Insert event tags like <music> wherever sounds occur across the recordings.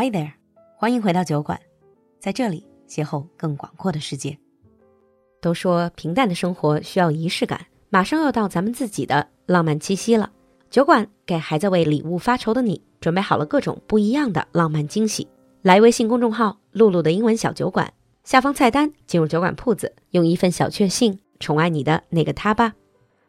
Hi there，欢迎回到酒馆，在这里邂逅更广阔的世界。都说平淡的生活需要仪式感，马上要到咱们自己的浪漫七夕了。酒馆给还在为礼物发愁的你准备好了各种不一样的浪漫惊喜。来微信公众号“露露的英文小酒馆”，下方菜单进入酒馆铺子，用一份小确幸宠爱你的那个他吧。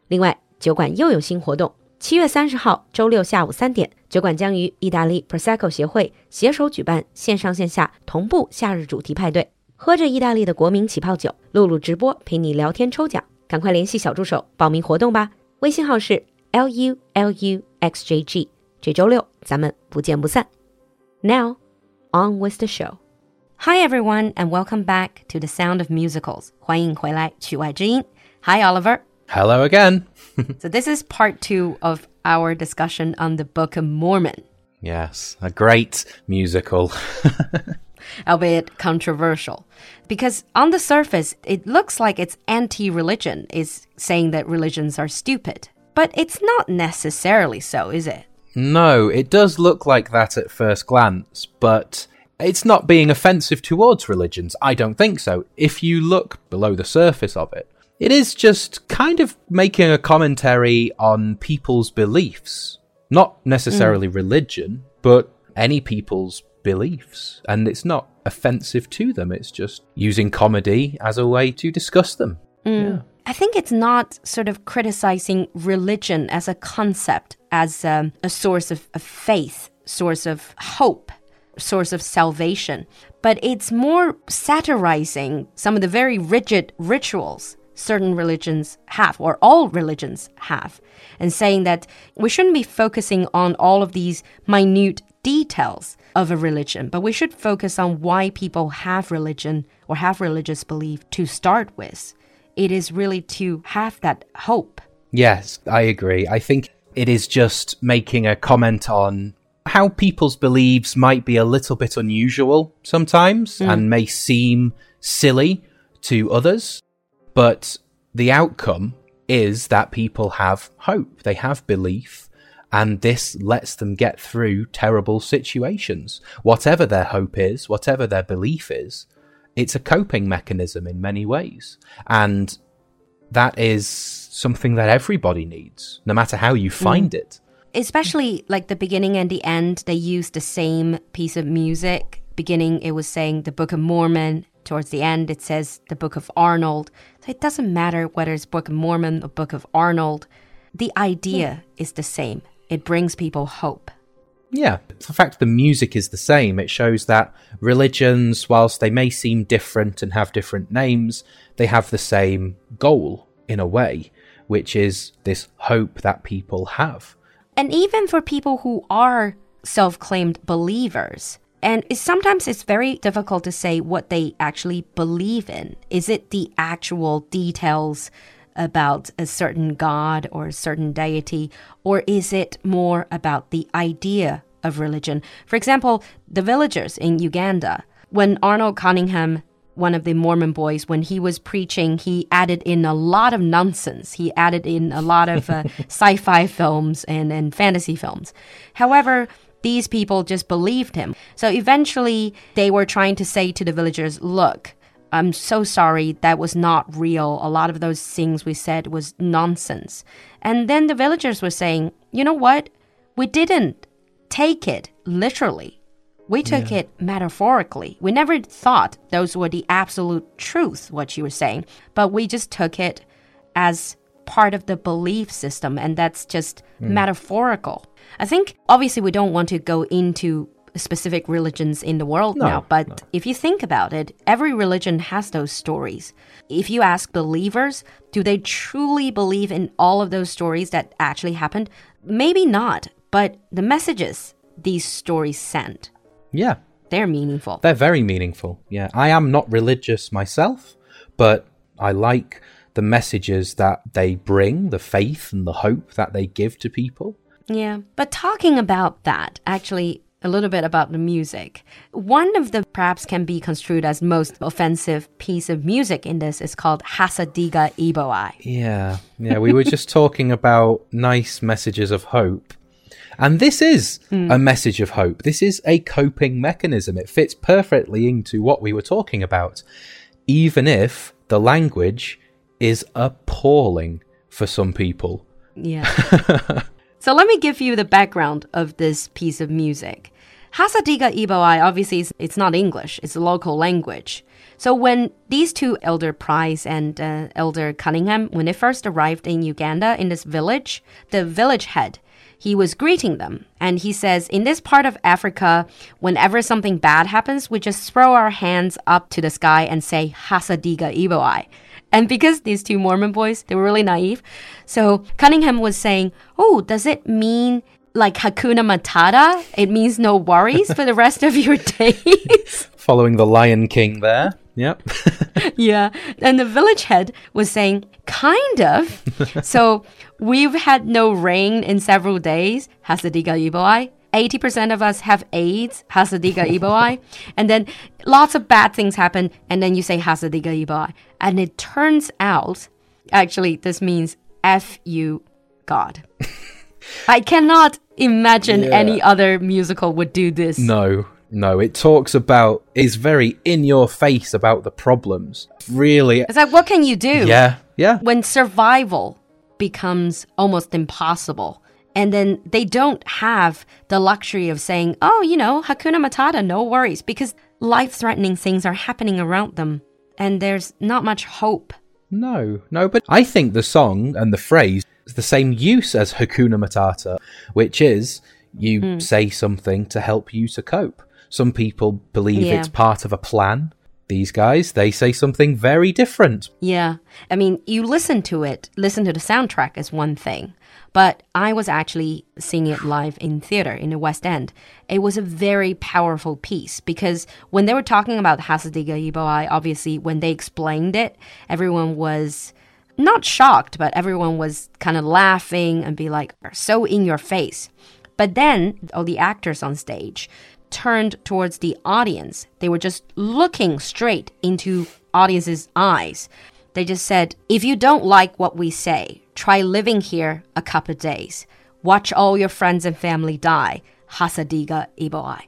另外，酒馆又有新活动，七月三十号周六下午三点，酒馆将与意大利 Prosecco 协会携手举办线上线下同步夏日主题派对，喝着意大利的国民起泡酒，露露直播陪你聊天抽奖，赶快联系小助手报名活动吧，微信号是 l u l u x j g，这周六咱们不见不散。Now on with the show. Hi everyone and welcome back to the Sound of Musicals. 欢迎回来曲外之音。Hi Oliver. Hello again. <laughs> So this is part two of our discussion on the Book of Mormon, yes, a great musical. <laughs> albeit controversial. Because on the surface, it looks like it's anti-religion, is saying that religions are stupid. But it's not necessarily so, is it? no, it does look like that at first glance, but it's not being offensive towards religions. I don't think so. If you look below the surface of it, it is just kind of making a commentary on people's beliefs. Not necessarily religion, but any people's beliefs. And it's not offensive to them, it's just using comedy as a way to discuss them. I think it's not sort of criticizing religion as a concept, as um, a source of, of faith, source of hope, source of salvation, but it's more satirizing some of the very rigid rituals certain religions have, or all religions have, and saying that we shouldn't be focusing on all of these minute details of a religion, but we should focus on why people have religion or have religious belief to start with it is really to have that hope. Yes, I agree. I think it is just making a comment on how people's beliefs might be a little bit unusual sometimes mm. and may seem silly to others, but the outcome is that people have hope, they have belief, and this lets them get through terrible situations. Whatever their hope is, whatever their belief is, it's a coping mechanism in many ways. And that is something that everybody needs, no matter how you mm. find it. Especially like the beginning and the end, they use the same piece of music. Beginning, it was saying the Book of Mormon. Towards the end, it says the Book of Arnold. So it doesn't matter whether it's Book of Mormon or Book of Arnold. The idea hmm. is the same. It brings people hope. Yeah, the fact the music is the same, it shows that religions, whilst they may seem different and have different names, they have the same goal in a way, which is this hope that people have. And even for people who are self-claimed believers, and it's, sometimes it's very difficult to say what they actually believe in. Is it the actual details about a certain god or a certain deity, or is it more about the idea of religion? For example, the villagers in Uganda, when Arnold Cunningham one of the Mormon boys, when he was preaching, he added in a lot of nonsense. He added in a lot of uh, <laughs> sci fi films and, and fantasy films. However, these people just believed him. So eventually, they were trying to say to the villagers, look, I'm so sorry, that was not real. A lot of those things we said was nonsense. And then the villagers were saying, you know what? We didn't take it literally. We took it metaphorically. We never thought those were the absolute truth, what you were saying, but we just took it as part of the belief system, and that's just hmm. metaphorical. I think obviously we don't want to go into specific religions in the world No, now, but no. if you think about it, every religion has those stories. If you ask believers, do they truly believe in all of those stories that actually happened? Maybe not, but the messages these stories send, Yeah, they're meaningful. they're very meaningful. Yeah, I am not religious myself, but I like the messages that they bring, the faith and the hope that they give to people. Yeah. But talking about that, actually, a little bit about the music. One of the perhaps can be construed as most offensive piece of music in this is called Hasa Diga Eebowai. Yeah, yeah. We were just <laughs> talking about nice messages of hope. And this is hmm. a message of hope. This is a coping mechanism. It fits perfectly into what we were talking about. Even if the language is appalling for some people. Yeah. <laughs> so let me give you the background of this piece of music. Hasa Diga Eebowai, obviously, is- it's not English, it's a local language. So when these two, Elder Price and uh, Elder Cunningham, when they first arrived in Uganda in this village, the village head, he was greeting them. And he says, in this part of Africa, whenever something bad happens, we just throw our hands up to the sky and say, Hasa Diga Eebowai. And because these two Mormon boys, they were really naive. So Cunningham was saying, Oh, does it mean like Hakuna Matata? It means no worries for the rest of your <laughs> days? <laughs> Following the Lion King there. Yep. <laughs> yeah. And the village head was saying, Kind of. so we've had no rain in several days. Hasa Diga Eebowai. 80% of us have AIDS, Hasa Diga Eebowai. And then lots of bad things happen, and then you say Hasa Diga Eebowai. And it turns out, actually, this means F you, God. <laughs> I cannot imagine Yeah. any other musical would do this. No, no. It talks about, is very in your face about the problems. Really. It's like, what can you do? Yeah, yeah. when survival becomes almost impossible and then they don't have the luxury of saying oh you know hakuna matata no worries because life-threatening things are happening around them and there's not much hope No, no, but I think the song and the phrase is the same use as Hakuna Matata, which is you Hmm. say something to help you to cope. Some people believe Yeah. it's part of a plan. These guys, they say something very different. yeah i mean you listen to it listen to the soundtrack is one thing but i was actually seeing it live in theater in the west end it was a very powerful piece because when they were talking about hasa diga eebowai obviously when they explained it everyone was not shocked, but everyone was kind of laughing and be like, so in your face. But then all the actors on stage turned towards the audience. They were just looking straight into audience's eyes. They just said, if you don't like what we say, try living here a couple days. Watch all your friends and family die. Hasadiga Iboai.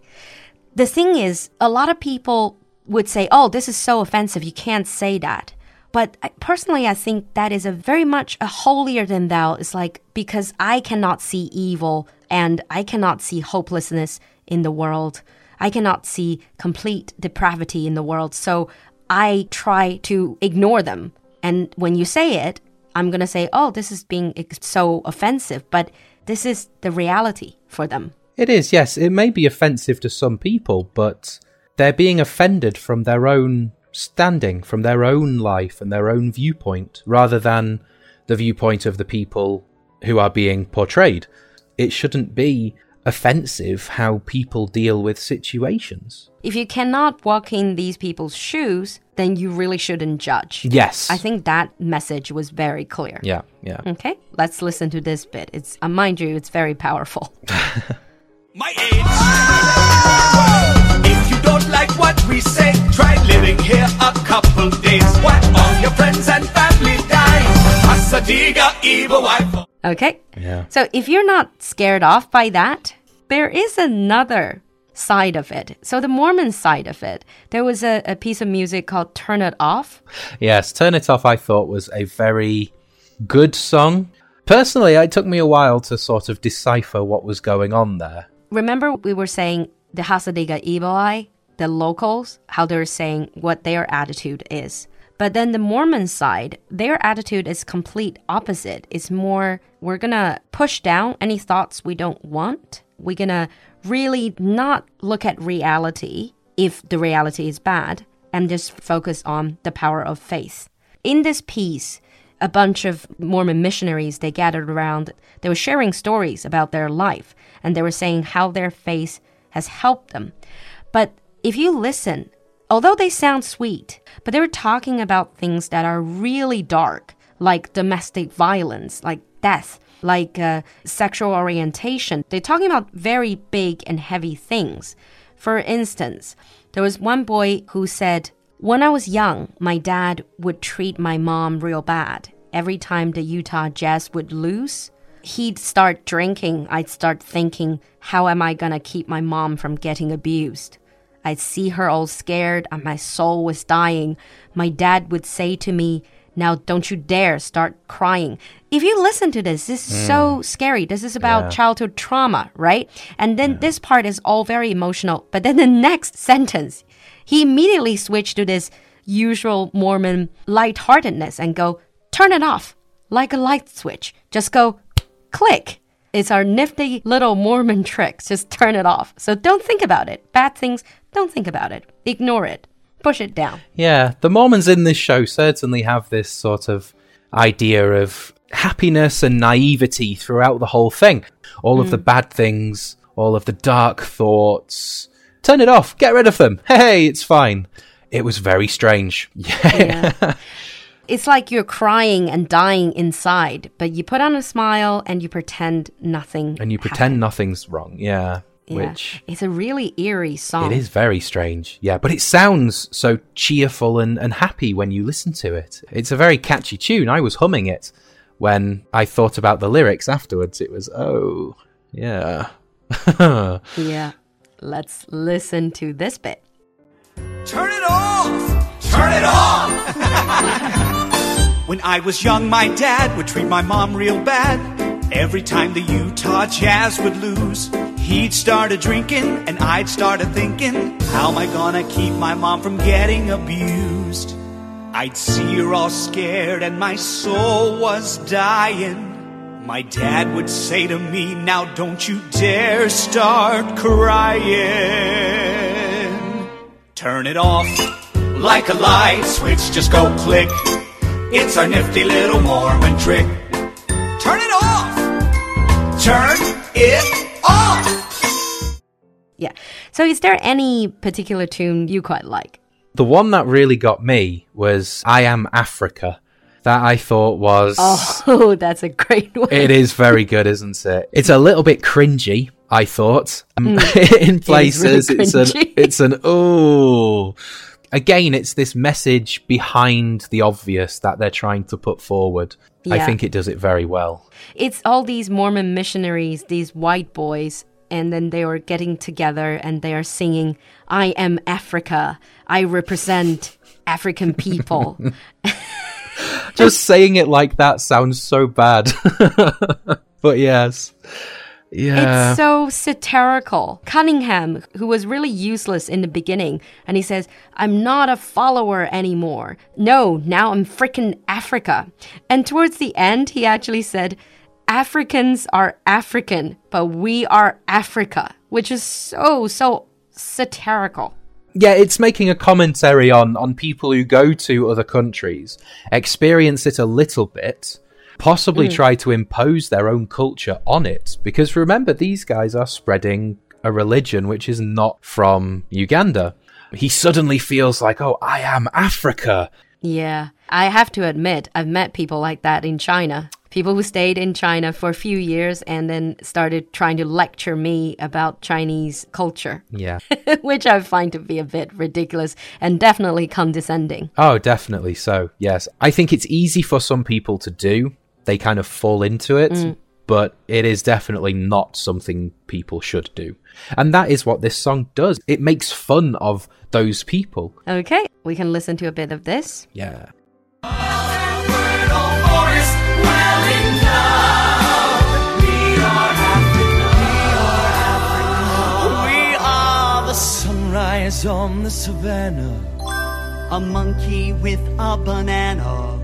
The thing is, a lot of people would say, oh, this is so offensive, you can't say that. But personally, I think that is a very much a holier than thou. It's like, because I cannot see evil and I cannot see hopelessness in the world. I cannot see complete depravity in the world. So I try to ignore them. And when you say it, I'm going to say, oh, this is being so offensive. But this is the reality for them. It is, yes. It may be offensive to some people, but they're being offended from their own standing, from their own life and their own viewpoint, rather than the viewpoint of the people who are being portrayed. It shouldn't be offensive how people deal with situations. If you cannot walk in these people's shoes, then you really shouldn't judge. Yes. I think that message was very clear. Yeah, yeah. Okay, let's listen to this bit. It's, uh, mind you, it's very powerful. <laughs> my age. If you don't like what we say, try living here a couple days. What all your friends and family die. Hasa Diga Eebowai. Okay? Yeah. So if you're not scared off by that, there is another side of it. So the Mormon side of it, there was a, a piece of music called Turn It Off. Yes, Turn It Off, I thought was a very good song. Personally, it took me a while to sort of decipher what was going on there. Remember, we were saying the Hasa Diga Eebowai, the locals, how they're saying what their attitude is. But then the Mormon side, their attitude is complete opposite. It's more, we're gonna push down any thoughts we don't want. We're gonna really not look at reality if the reality is bad and just focus on the power of faith. In this piece, a bunch of Mormon missionaries they gathered around. They were sharing stories about their life and they were saying how their faith has helped them. But if you listen, although they sound sweet, but they were talking about things that are really dark, like domestic violence, like death, like uh, sexual orientation. They're talking about very big and heavy things. For instance, there was one boy who said, When I was young, my dad would treat my mom real bad. Every time the Utah Jazz would lose, he'd start drinking, I'd start thinking, how am I gonna keep my mom from getting abused? I'd see her all scared and my soul was dying. My dad would say to me, now don't you dare start crying. If you listen to this, this is hmm. so scary. This is about Yeah. childhood trauma, right? And then this part is all very emotional. But then the next <laughs> sentence, he immediately switched to this usual Mormon lightheartedness and go, turn it off like a light switch. Just go click. It's our nifty little Mormon <laughs> trick. Just turn it off. So don't think about it. Bad things, don't think about it. Ignore it. Push it down. Yeah, the Mormons in this show certainly have this sort of idea of happiness and naivety throughout the whole thing. All of the mm. bad things, all of the dark thoughts. Turn it off, get rid of them. <laughs> Hey, it's fine. It was very strange. <laughs> Yeah. Yeah. it's like you're crying and dying inside, but you put on a smile and you pretend nothing. And you pretend nothing's wrong. Yeah. Yeah. Which it's a really eerie song. it is very strange. Yeah, but it sounds so cheerful and, and happy when you listen to it. It's a very catchy tune. I was humming it when I thought about the lyrics afterwards. It was, oh, yeah. <laughs> Yeah. Let's listen to this bit. Turn it off! Turn it off! <laughs> when I was young, my dad would treat my mom real bad. Every time the Utah Jazz would lose, he'd start a drinking, and I'd start a thinking, how am I gonna keep my mom from getting abused? I'd see her all scared, and my soul was dying. My dad would say to me, Now don't you dare start crying. Turn it off like a light switch, just go click. It's our nifty little Mormon trick. Turn it off! So is there any particular tune you quite like? the one that really got me was I Am Africa. That I thought was. Oh, <laughs> that's a great one. It is very good, isn't it? It's a little bit cringy, I thought. Um, <laughs> in places, really it's an <laughs> it's an oh. Again, it's this message behind the obvious that they're trying to put forward. I think it does it very well. It's all these Mormon missionaries, these white boys, and then they were getting together and they are singing, I am Africa. I represent African people. <laughs> <laughs> Just saying it like that sounds so bad. <laughs> but yes. Yeah. It's so satirical. Cunningham, who was really useless in the beginning, and he says, I'm not a follower anymore. No, now I'm freaking Africa. And towards the end, he actually said, Africans are African, but we are Africa, which is so, so satirical. yeah, it's making a commentary on on people who go to other countries, experience it a little bit, possibly mm. try to impose their own culture on it. Because remember, these guys are spreading a religion which is not from Uganda. He suddenly feels like, oh, I am Africa. Yeah, I have to admit, I've met people like that in China. People who stayed in China for a few years and then started trying to lecture me about Chinese culture. Yeah. <laughs> which I find to be a bit ridiculous and definitely condescending. Oh, definitely so. Yes. I think it's easy for some people to do. They kind of fall into it, mm. but it is definitely not something people should do. And that is what this song does. It makes fun of those people. Okay, we can listen to a bit of this. Yeah. On the savannah. A monkey with a banana.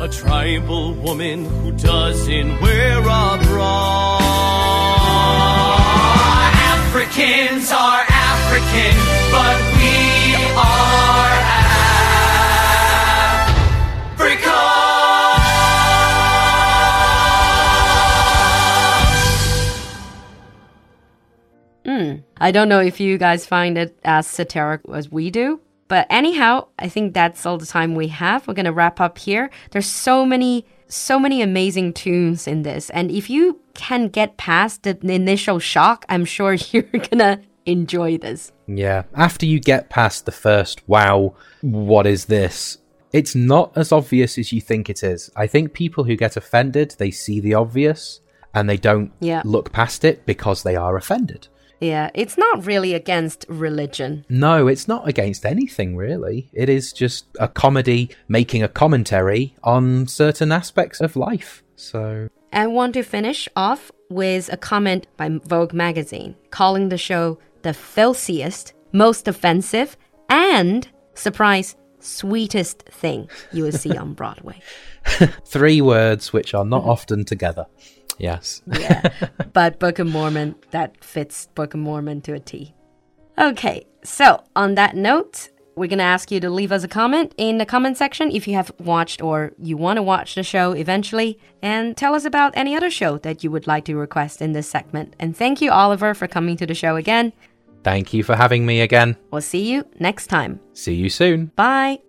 A tribal woman who doesn't wear a bra. Africans are African, but we are I don't know if you guys find it as satirical as we do. But anyhow, I think that's all the time we have. We're going to wrap up here. There's so many so many amazing tunes in this. And if you can get past the initial shock, I'm sure <laughs> you're going to enjoy this. Yeah. After you get past the first, wow, what is this? It's not as obvious as you think it is. I think people who get offended, they see the obvious and they don't Yeah. look past it because they are offended. Yeah, it's not really against religion. No, it's not against anything really. It is just a comedy making a commentary on certain aspects of life. So, I want to finish off with a comment by Vogue magazine calling the show the filthiest, most offensive, and surprise, sweetest thing you will see on <laughs> Broadway. three words which are not mm-hmm. often together. Yes. Yeah, <laughs> but Book of Mormon, that fits Book of Mormon to a T. Okay, so on that note, we're going to ask you to leave us a comment in the comment section if you have watched or you want to watch the show eventually, and tell us about any other show that you would like to request in this segment. And thank you, Oliver, for coming to the show again. Thank you for having me again. We'll see you next time. See you soon. Bye.